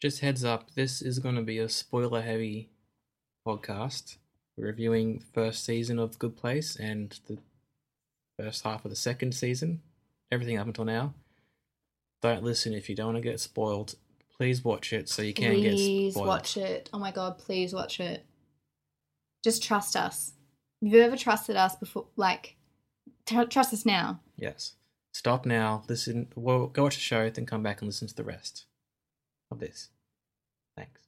Just heads up, this is going to be a spoiler heavy podcast. We're reviewing the first season of Good Place and the first half of the second season, everything up until now. Don't listen if you don't want to get spoiled. Please watch it so you can please get spoiled. Please watch it. Oh my god, please watch it. Just trust us. Have you ever trusted us before? Like, tr- trust us now. Yes. Stop now. Listen. Well, go watch the show, then come back and listen to the rest of this. Thanks.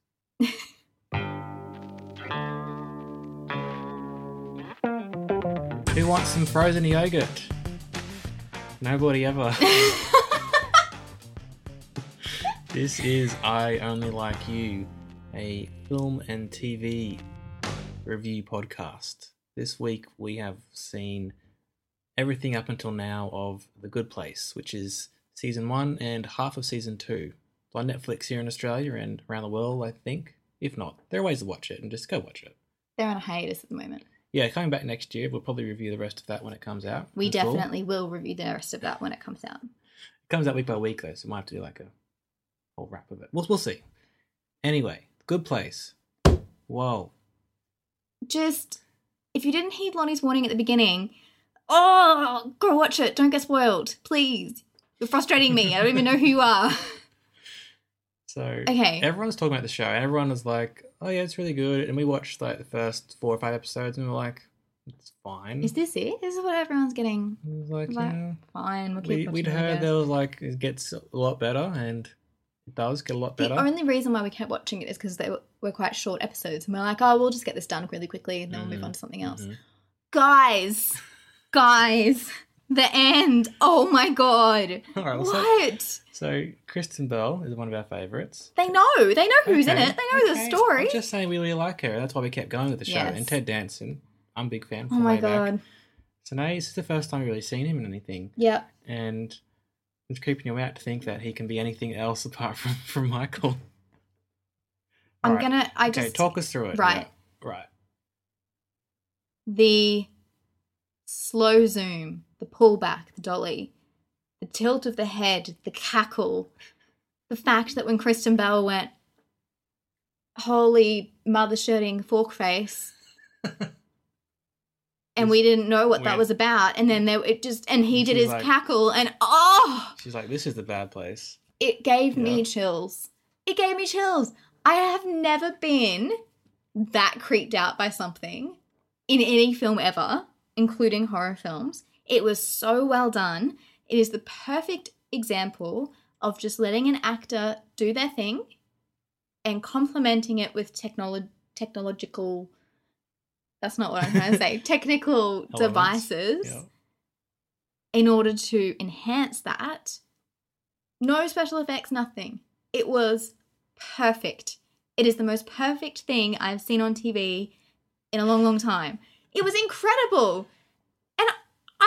Who wants some frozen yogurt? Nobody ever. this is I Only Like You, a film and TV review podcast. This week we have seen everything up until now of The Good Place, which is season one and half of season two. On Netflix here in Australia and around the world, I think. If not, there are ways to watch it and just go watch it. They're on a hiatus at the moment. Yeah, coming back next year, we'll probably review the rest of that when it comes out. We definitely will review the rest of that when it comes out. It comes out week by week though, so we might have to do like a whole wrap of it. We'll, we'll see. Anyway, Good Place. Whoa. Just, if you didn't heed Lonnie's warning at the beginning, oh, go watch it. Don't get spoiled. Please. You're frustrating me. I don't even know who you are. So Okay. everyone's talking about the show, and everyone was like, "Oh yeah, it's really good." And we watched like the first four or five episodes, and we were like, "It's fine." Is this it? This is what everyone's getting. It was like, Like, yeah. Fine, we'll keep we, We'd heard there was like it gets a lot better, and it does get a lot better. The only reason why we kept watching it is because they were, were quite short episodes, and we're like, oh, we'll just get this done really quickly, and then we'll move Mhm, on to something else. mhm. Guys, guys, the end. Oh my god. All right, well, so- what? So Kristen Bell is one of our favourites. They know. They know who's in it. They know the story. I'm just saying we really like her. That's why we kept going with the show. Yes. And Ted Danson, I'm a big fan. Oh my way back. god. So now this is the first time we've really seen him in anything, Yeah. and it's creeping you out to think that he can be anything else apart from from Michael. I'm Alright. gonna. I okay, just talk us through it. Right. Yeah, Right. the slow zoom, the pullback, the dolly, the tilt of the head, the cackle, the fact that when Kristen Bell went, holy mother shirting fork face. and we didn't know what that was about. And then there it just and he did his like- cackle and oh She's like, "This is the bad place." it gave me chills. It gave me chills. I have never been that creeped out by something in any film ever, including horror films. It was so well done. It is the perfect example of just letting an actor do their thing and complementing it with technolo- technological that's not what I'm trying to say. Technical Elements. devices Yeah. in order to enhance that. No special effects, nothing. It was perfect. It is the most perfect thing I've seen on TV in a long, long time. It was incredible.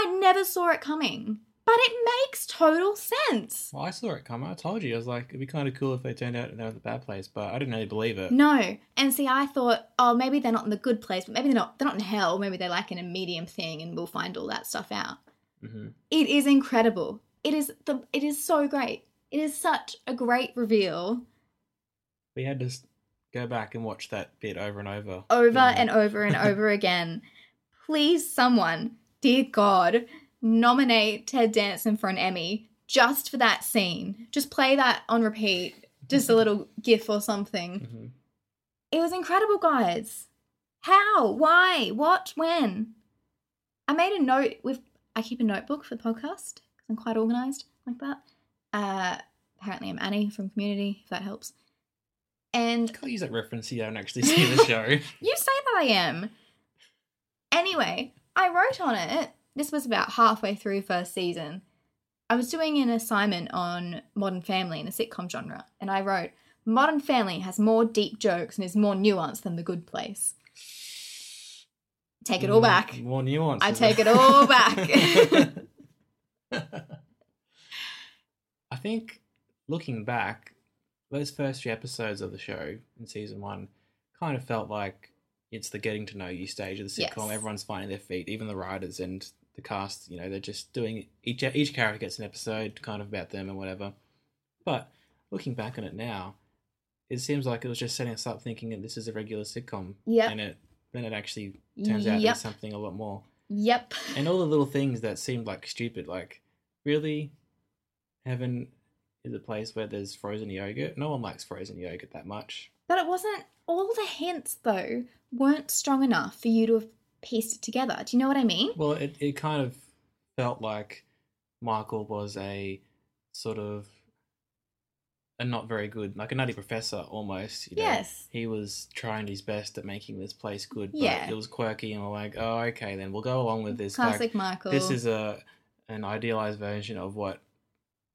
I never saw it coming. But it makes total sense. Well, I saw it come. I told you. I was like, it'd be kind of cool if they turned out they were the bad place, but I didn't really believe it. No. And see, I thought, oh, maybe they're not in the good place, but maybe they're not they're not in hell. Maybe they're like in a medium thing and we'll find all that stuff out. hmm It is incredible. It is the it is so great. It is such a great reveal We had to go back and watch that bit over and over. over and over and over again. Please, someone, dear God, nominate Ted Danson for an Emmy just for that scene. Just play that on repeat, just a little gif or something. Mhm. It was incredible, guys. How? Why? What? When? I made a note with. I keep a notebook for the podcast because I'm quite organized like that. Uh, apparently, I'm Annie from Community. If that helps. And Can't use that reference. You don't actually see the show. you say that I am. Anyway, I wrote on it. This was about halfway through first season. I was doing an assignment on Modern Family in the sitcom genre, and I wrote Modern Family has more deep jokes and is more nuanced than The Good Place. Take it all back. More nuanced. I take it all back. I think looking back, those first few episodes of the show in season one kind of felt like it's the getting to know you stage of the sitcom. Yes. Everyone's finding their feet, even the writers and the cast. You know, they're just doing each each character gets an episode kind of about them and whatever. But looking back on it now, it seems like it was just setting us up thinking that this is a regular sitcom. Yep. And it then it actually turns out Yep. something a lot more yep. and all the little things that seemed like stupid, like really, heaven is a place where there's frozen yogurt. No one likes frozen yogurt that much. But it wasn't, all the hints though weren't strong enough for you to have pieced it together. Do you know what I mean? Well, it it kind of felt like Michael was a sort of a not very good, like a nutty professor almost. You know? Yes. he was trying his best at making this place good. But Yeah. it was quirky, and we're like, oh, okay, then we'll go along with this. Like, Classic Michael. this is a an idealized version of what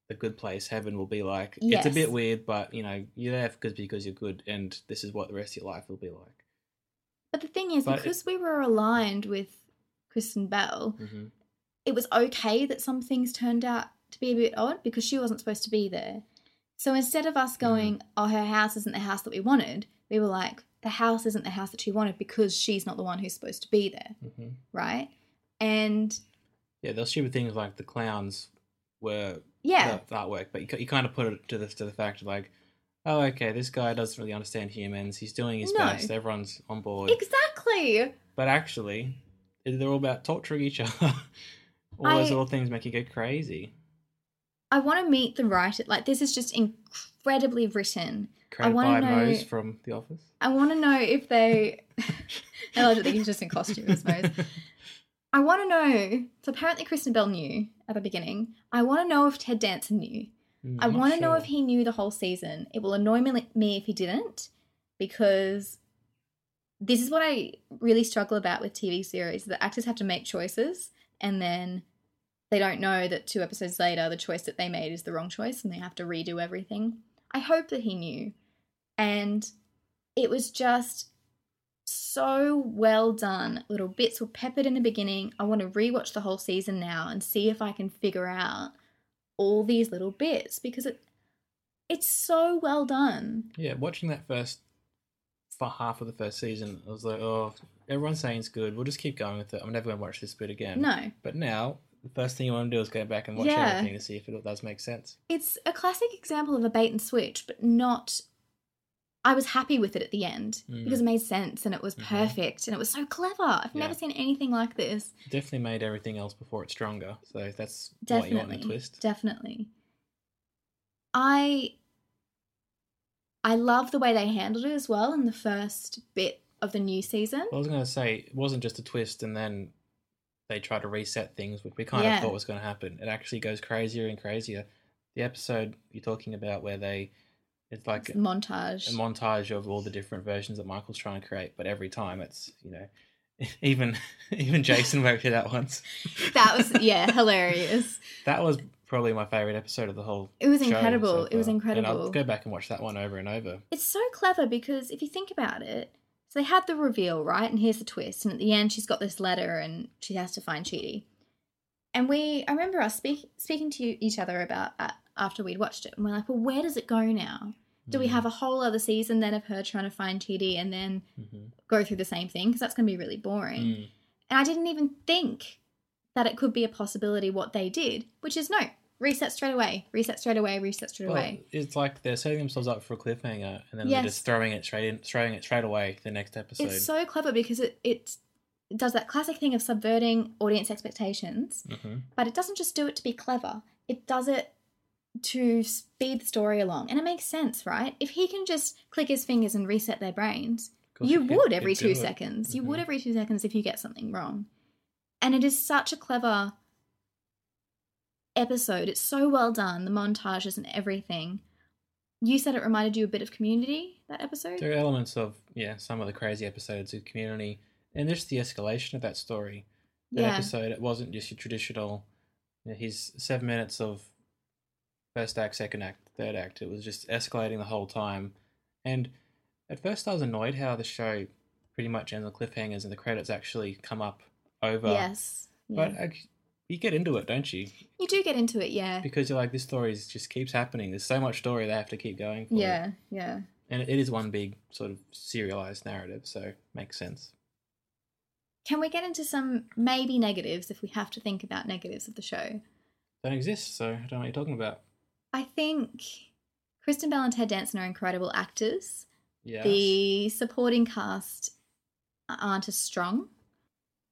the good place heaven will be like. It's a bit weird, but you know you're there because because you're good, and this is what the rest of your life will be like. But the thing is, But- because we were aligned with Kristen Bell, hmm it was okay that some things turned out to be a bit odd because she wasn't supposed to be there. So instead of us going, oh, her house isn't the house that we wanted, we were like, the house isn't the house that she wanted because she's not the one who's supposed to be there, hmm right? And Yeah, those stupid things like the clowns were yeah, the, artwork, but you kind of put it to the to the fact of like, oh, okay, this guy doesn't really understand humans. He's doing his No. best. Everyone's on board, exactly. but actually, they're all about torturing each other. all those little things make you go crazy. I want to meet the writer. Like, this is just incredibly written. Created wanna know- Mose from The Office. I want to know if they. I to think he's just in costume, I suppose. I want to know. So apparently, Kristen Bell knew at the beginning. I want to know if Ted Danson knew. Mm, I not want to know if he knew the whole season. It will annoy me, me if he didn't, because this is what I really struggle about with TV series. The actors have to make choices, and then they don't know that two episodes later, the choice that they made is the wrong choice, and they have to redo everything. I hope that he knew, and it was just so well done. Little bits were peppered in the beginning. I want to rewatch the whole season now and see if I can figure out all these little bits because it it's so well done. Yeah, watching that first for half of the first season, I was like, oh, everyone's saying it's good. We'll just keep going with it. I'm never going to watch this bit again. No, But now, the first thing you want to do is go back and watch Yeah. everything to see if it does make sense. it's a classic example of a bait and switch, but not. I was happy with it at the end Mm. because it made sense and it was Mhm. perfect and it was so clever. I've never seen anything like this. Definitely made everything else before it stronger. So that's what you want in Definitely, a twist. definitely. I I love the way they handled it as well in the first bit of the new season. I was going to say, it wasn't just a twist and then they try to reset things, which we kind Yeah. of thought was going to happen. It actually goes crazier and crazier. The episode you're talking about where they, it's like It's a montage. a montage of all the different versions that Michael's trying to create, but every time it's you know, even even Jason worked it out once. that was yeah, hilarious. That was probably my favorite episode of the whole. It was incredible. so It was far. And incredible. I'll go back and watch that one over and over. It's so clever because if you think about it, so they had the reveal, right? And here's the twist. And at the end, she's got this letter and she has to find Chidi. And we, I remember us speak, speaking to each other about that after we'd watched it. And we're like, well, where does it go now? Do we Mm. have a whole other season then of her trying to find Chidi and then Mhm. go through the same thing? Because that's going to be really boring. Mm. And I didn't even think that it could be a possibility what they did, which is no, reset straight away, reset straight away, reset straight Well, away. it's like they're setting themselves up for a cliffhanger, and then Yes. they're just throwing it straight in, throwing it straight away the next episode. It's so clever because it, it does that classic thing of subverting audience expectations, Mhm. but it doesn't just do it to be clever. It does it to speed the story along. And it makes sense, right? If he can just click his fingers and reset their brains, you would every two seconds. You mm-hmm. would every two seconds if you get something wrong. And it is such a clever episode. It's so well done, the montages and everything. You said it reminded you a bit of community, that episode? There are elements of yeah some of the crazy episodes of Community, and just the escalation of that story. That Yeah. episode, it wasn't just your traditional. You know, his seven minutes of first act, second act, third act. It was just escalating the whole time. And at first, I was annoyed how the show pretty much ends on cliffhangers and the credits actually come up over. Yes. But Yeah. uh, you get into it, don't you? you do get into it, yeah. Because you're like, this story is- just keeps happening. There's so much story they have to keep going. For Yeah, yeah. And it is one big sort of serialized narrative, so makes sense. Can we get into some maybe negatives if we have to think about negatives of the show? Don't exist, so I don't know what you're talking about. I think Kristen Bell and Ted Danson are incredible actors. Yeah. The supporting cast aren't as strong.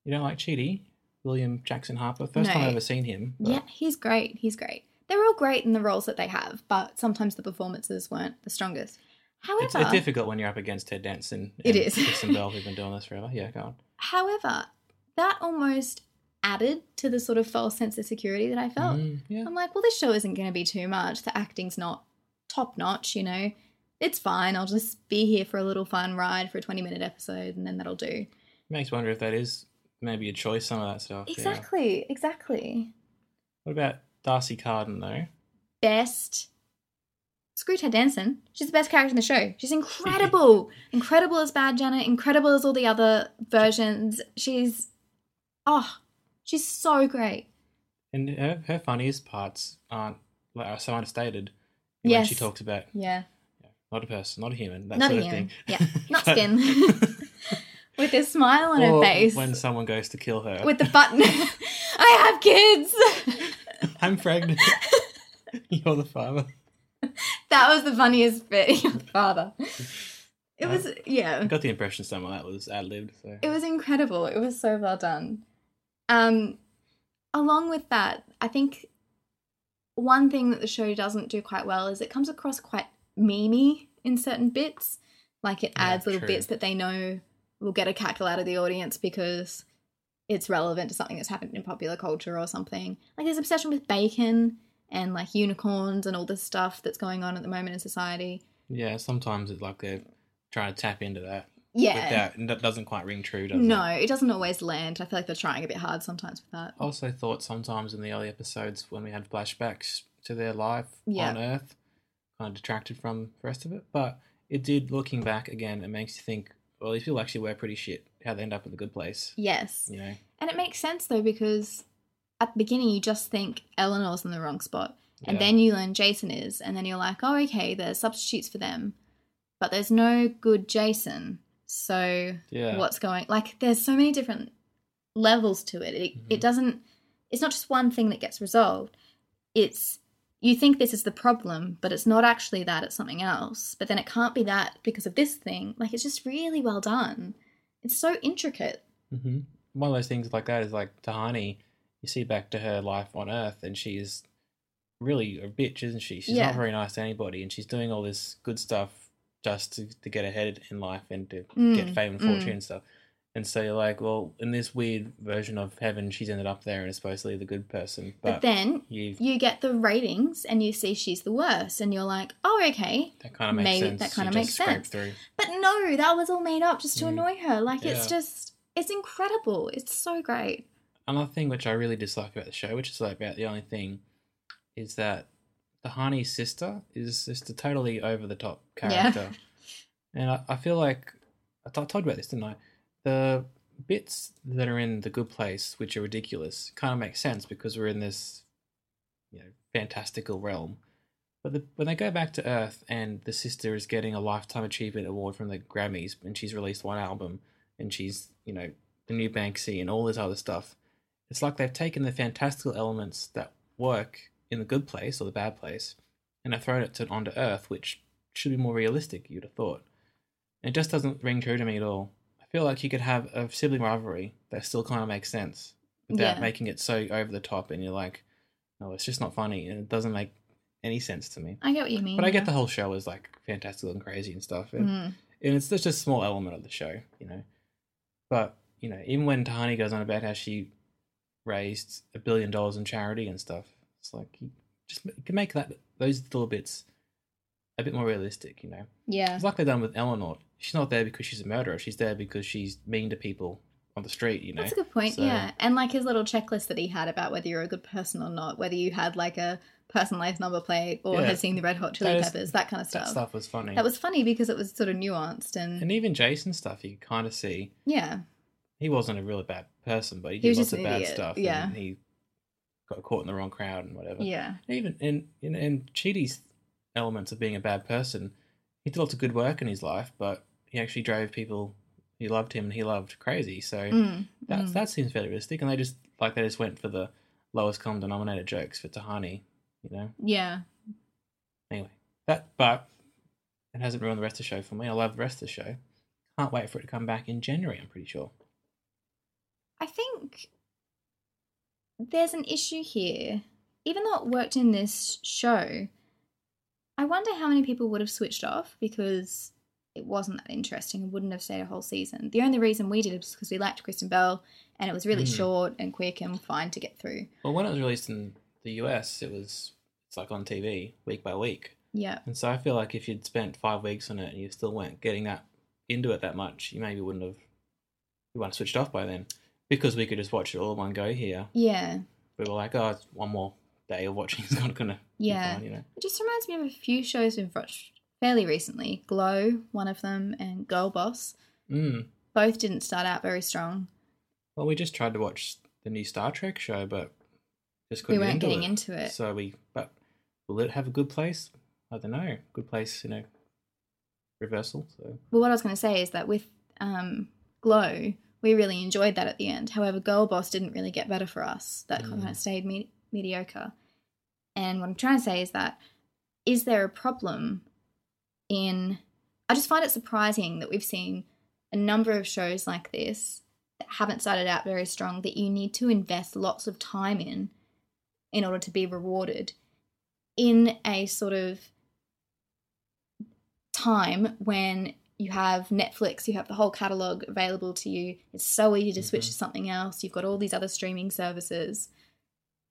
You don't like Chidi? William Jackson Harper? First time I've ever seen him. but- Yeah, he's great. He's great. They're all great in the roles that they have, but sometimes the performances weren't the strongest. However, It's, it's difficult when you're up against Ted Danson. It is. Kristen Bell, who've been doing this forever. Yeah, go on. however, that almost added to the sort of false sense of security that I felt. Mm, yeah. I'm like, well, this show isn't going to be too much. The acting's not top notch, you know. It's fine. I'll just be here for a little fun ride for a 20 minute episode, and then that'll do. Makes wonder if that is maybe a choice, some of that stuff. yeah. Exactly, exactly. What about D'Arcy Carden, though? Best. Screw Ted Danson. She's the best character in the show. She's incredible. incredible as Bad Janet. Incredible as all the other versions. She's, oh, she's so great. And her, her funniest parts aren't like, are so understated. When Yes. she talks about Yeah. not a person, not a human, that Not sort of human. thing. Yeah, not skin. With a smile on her face. When someone goes to kill her. with the button. I have kids. I'm pregnant. You're the father. that was the funniest bit. Your father. It uh, was yeah. I got the impression some of that was ad libbed. So. It was incredible. It was so well done. Um, along with that, I think one thing that the show doesn't do quite well is it comes across quite memey in certain bits. Like it Yeah, adds little true. bits that they know will get a cackle out of the audience because it's relevant to something that's happened in popular culture or something. Like there's obsession with bacon and like unicorns and all this stuff that's going on at the moment in society. Yeah, sometimes it's like they're trying to tap into that. Yeah. That doesn't quite ring true, does it? No, it? it doesn't always land. I feel like they're trying a bit hard sometimes with that. I also thought sometimes in the early episodes when we had flashbacks to their life Yeah. on Earth, kind of detracted from the rest of it. But it did, looking back again, it makes you think, well, these people actually were pretty shit. How they end up in the good place, Yes. you know? And it makes sense though because at the beginning you just think Eleanor's in the wrong spot. And Yeah. then you learn Jason is, and then you're like, oh, okay, there's substitutes for them. But there's no good Jason. So Yeah. what's going like there's so many different levels to it. It, Mm-hmm. it doesn't it's not just one thing that gets resolved. It's you think this is the problem, but it's not actually that, it's something else. But then it can't be that because of this thing. Like it's just really well done. It's so intricate. hmm One of those things like that is like Tahani. You see back to her life on Earth, and she's really a bitch, isn't she? She's Yeah. not very nice to anybody, and she's doing all this good stuff just to, to get ahead in life and to Mm, get fame and mm. fortune and stuff. And so you're like, well, in this weird version of heaven, she's ended up there and is supposedly the good person. But, But, then you've you get the ratings and you see she's the worst, and you're like, oh, okay. that kind of makes maybe sense. that kinda makes sense. Through. But no, that was all made up just to Mm. annoy her. Like it's just, it's incredible. It's so great. Another thing which I really dislike about the show, which is like about the only thing, is that Tahani's sister is just a totally over the top Yeah. character. And I, I feel like I t- told you about this, didn't I? The bits that are in the good place, which are ridiculous, kind of make sense because we're in this, you know, fantastical realm. But the, when they go back to Earth and the sister is getting a lifetime achievement award from the Grammys, and she's released one album, and she's you know the new Banksy and all this other stuff, it's like they've taken the fantastical elements that work in the good place or the bad place, and have thrown it to, onto Earth, which should be more realistic. You'd have thought. And it just doesn't ring true to me at all. I feel like you could have a sibling rivalry that still kind of makes sense without Yeah. making it so over the top, and you're like, no, it's just not funny, and it doesn't make any sense to me. I get what you mean. But I get yeah. the whole show is like fantastical and crazy and stuff, and, Mm. and it's just a small element of the show, you know. But you know, even when Tahani goes on about how she raised a billion dollars in charity and stuff, it's like you just you can make that those little bits a bit more realistic, you know. Yeah. It's like they've done with Eleanor. She's not there because she's a murderer. She's there because she's mean to people on the street. You know, That's a good point, So, yeah. And like his little checklist that he had about whether you're a good person or not, whether you had like a personalized number plate or Yeah. had seen the Red Hot Chili That is- Peppers, that kind of stuff. That stuff. was funny. That was funny because it was sort of nuanced and, and even Jason stuff, you could kind of see yeah, he wasn't a really bad person, but he He did lots of bad idiot, stuff. yeah. and he got caught in the wrong crowd and whatever. yeah, even in in, in Chidi's elements of being a bad person, he did lots of good work in his life, but he actually drove people who loved him and he loved crazy. So Mm, that's that seems very realistic, and they just like they just went for the lowest common denominator jokes for Tahani, you know. yeah. Anyway, that but it hasn't ruined the rest of the show for me. I love the rest of the show. Can't wait for it to come back in January. I'm pretty sure. I think there's an issue here. Even though it worked in this show, I wonder how many people would have switched off because it wasn't that interesting and wouldn't have stayed a whole season. The only reason we did it was because we liked Kristen Bell and it was really Mm. short and quick and fine to get through. Well, when it was released in the US, it was it's like on TV week by week. Yeah. And so I feel like if you'd spent five weeks on it and you still weren't getting that into it that much, you maybe wouldn't have you wouldn't have switched off by then. Because we could just watch it all in one go here. Yeah. We were like, oh, it's one more day of watching is not gonna Yeah. you know. It just reminds me of a few shows we've watched fairly recently. Glow, one of them, and Girl Boss. Mm. Both didn't start out very strong. Well, we just tried to watch the new Star Trek show, but just couldn't We weren't get getting into into it. So we, but will it have a good place? I don't know. Good place, you know. Reversal. So Well, what I was going to say is that with um, Glow, we really enjoyed that at the end. However, Girl Boss didn't really get better for us. That Mm. kind of stayed me- mediocre. And what I'm trying to say is that is there a problem in. I just find it surprising that we've seen a number of shows like this that haven't started out very strong that you need to invest lots of time in in order to be rewarded in a sort of time when you have Netflix, you have the whole catalog available to you. It's so easy to switch mm-hmm. to something else. You've got all these other streaming services.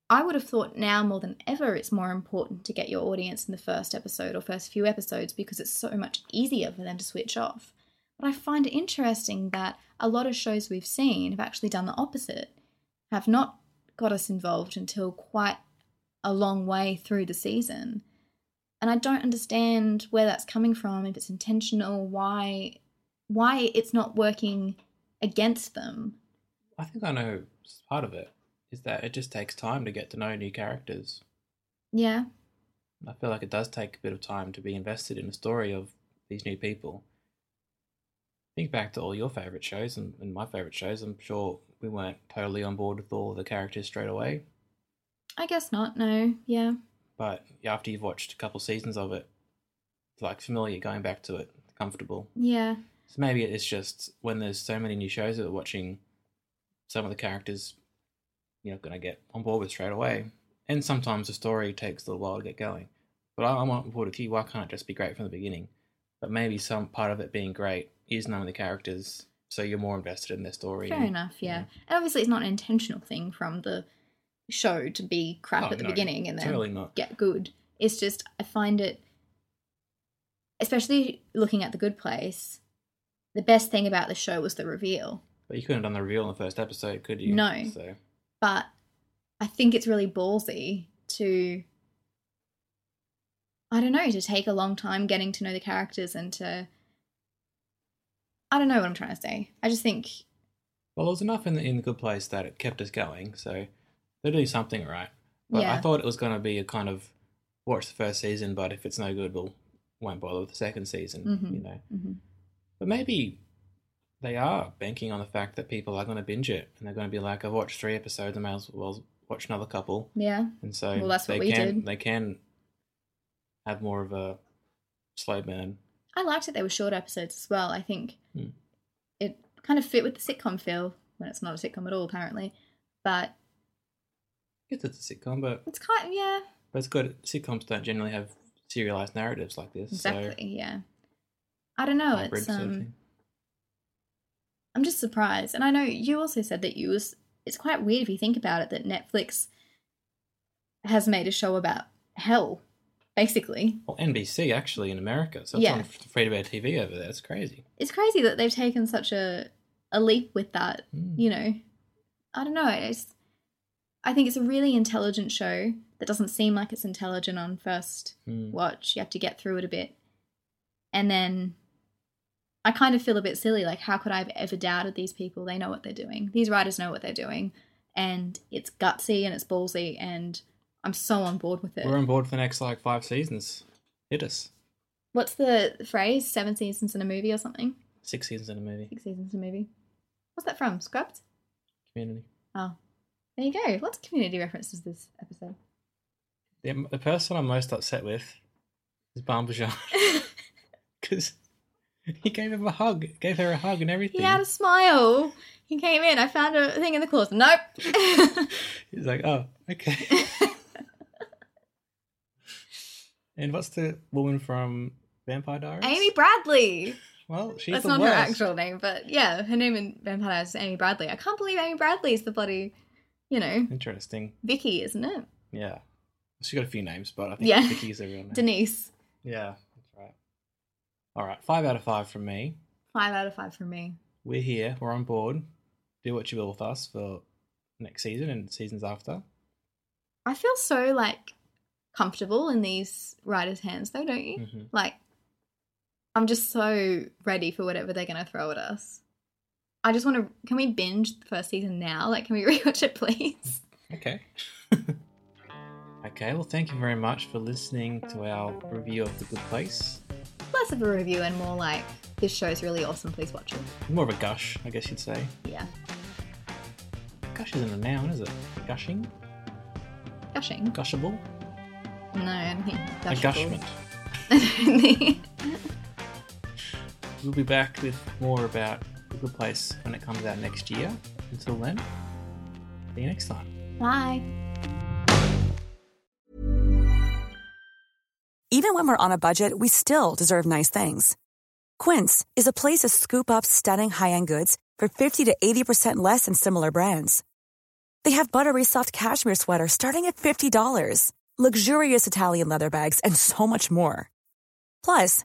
I would have thought now more than ever it's more important to get your audience in the first episode or first few episodes because it's so much easier for them to switch off. But I find it interesting that a lot of shows we've seen have actually done the opposite, have not got us involved until quite a long way through the season and I don't understand where that's coming from. If it's intentional, why why it's not working against them? I think I know part of it is that it just takes time to get to know new characters. Yeah, I feel like it does take a bit of time to be invested in the story of these new people. Think back to all your favourite shows and, and my favourite shows. I'm sure we weren't totally on board with all the characters straight away, I guess not. No, yeah, but after you've watched a couple seasons of it, it's like familiar, going back to it, comfortable. yeah, So maybe it's just when there's so many new shows that we're watching, some of the characters you're not going to get on board with straight away. And sometimes the story takes a little while to get going. But I- I'm on board with you. Why can't it just be great from the beginning? But maybe some part of it being great is knowing the characters, so you're more invested in their story. fair and- enough. Yeah, and obviously it's not an intentional thing from the show to be crap Oh, at the no, beginning and then totally get good. It's just I find it, especially looking at the Good Place. The best thing about the show was the reveal. But you couldn't have done the reveal in the first episode, could you? No. So but I think it's really ballsy to I don't know, to take a long time getting to know the characters and to I don't know what I'm trying to say. I just think Well, there was enough in the, in the good place that it kept us going, so they're doing something right. But I thought it was going to be a kind of watch the first season, but if it's no good, we'll won't bother with the second season. Mhm. You know, Mhm. but maybe they are banking on the fact that people are going to binge it, and they're going to be like, "I've watched three episodes, I may as well watch another couple." yeah. And so Well, that's what they we can did. they can have more of a slow burn. I liked it they were short episodes as well. I think Hmm. it kind of fit with the sitcom feel when it's not a sitcom at all apparently. But guess it's a sitcom, but it's kind of yeah, but it's good. Sitcoms don't generally have serialized narratives like this. exactly, So yeah. I don't know, it's sort of um. I'm just surprised. And I know you also said that you was it's quite weird if you think about it that Netflix has made a show about hell, basically. Well, NBC actually in America, so it's Yeah. on free to air TV over there. It's crazy. It's crazy that they've taken such a a leap with that. You know, I don't know. It's, I think it's a really intelligent show that doesn't seem like it's intelligent on first Mm. watch. You have to get through it a bit. And then I kind of feel a bit silly. Like, how could I have ever doubted these people? They know what they're doing. These writers know what they're doing. And it's gutsy and it's ballsy. And I'm so on board with it. We're on board for the next like five seasons. Hit us. What's the phrase? Seven seasons in a movie or something? Six seasons in a movie. Six seasons in a movie. What's that from? Scrubbed? Community. Oh. There you go. Lots of community references this episode. The, the person I'm most upset with is Bambadjan. Because he gave him a hug, gave her a hug and everything. He had a smile. He came in. I found a thing in the closet. Nope. He's like, oh, okay. and what's the woman from Vampire Diaries? Amy Bradley. Well, she's That's not worst. her actual name, but yeah, her name in Vampire Diaries is Amy Bradley. I can't believe Amy Bradley is the bloody, you know, Interesting. Vicky, isn't it? Yeah. She's got a few names, but I think Yeah. Vicky's her real name. Denise. Yeah, that's right. All right, five out of five from me. Five out of five for me. We're here. We're on board. Do what you will with us for next season and seasons after. I feel so like comfortable in these writers' hands, though, don't you? Mhm. Like, I'm just so ready for whatever they're gonna throw at us. I just want to. Can we binge the first season now? Like, can we rewatch it, please? Okay. okay, well, thank you very much for listening to our review of The Good Place. Less of a review and more like this show's really awesome. Please watch it. More of a gush, I guess you'd say. Yeah, Gush isn't a noun, is it? Gushing? gushing. Gushable? No, I don't think A gushable. gushment. I don't think- We'll be back with more about Good Place when it comes out next year. Until then, see you next time. Bye. Even when we're on a budget, we still deserve nice things. Quince is a place to scoop up stunning high-end goods for 50 to 80% less than similar brands. They have buttery soft cashmere sweaters starting at $50, luxurious Italian leather bags, and so much more. Plus,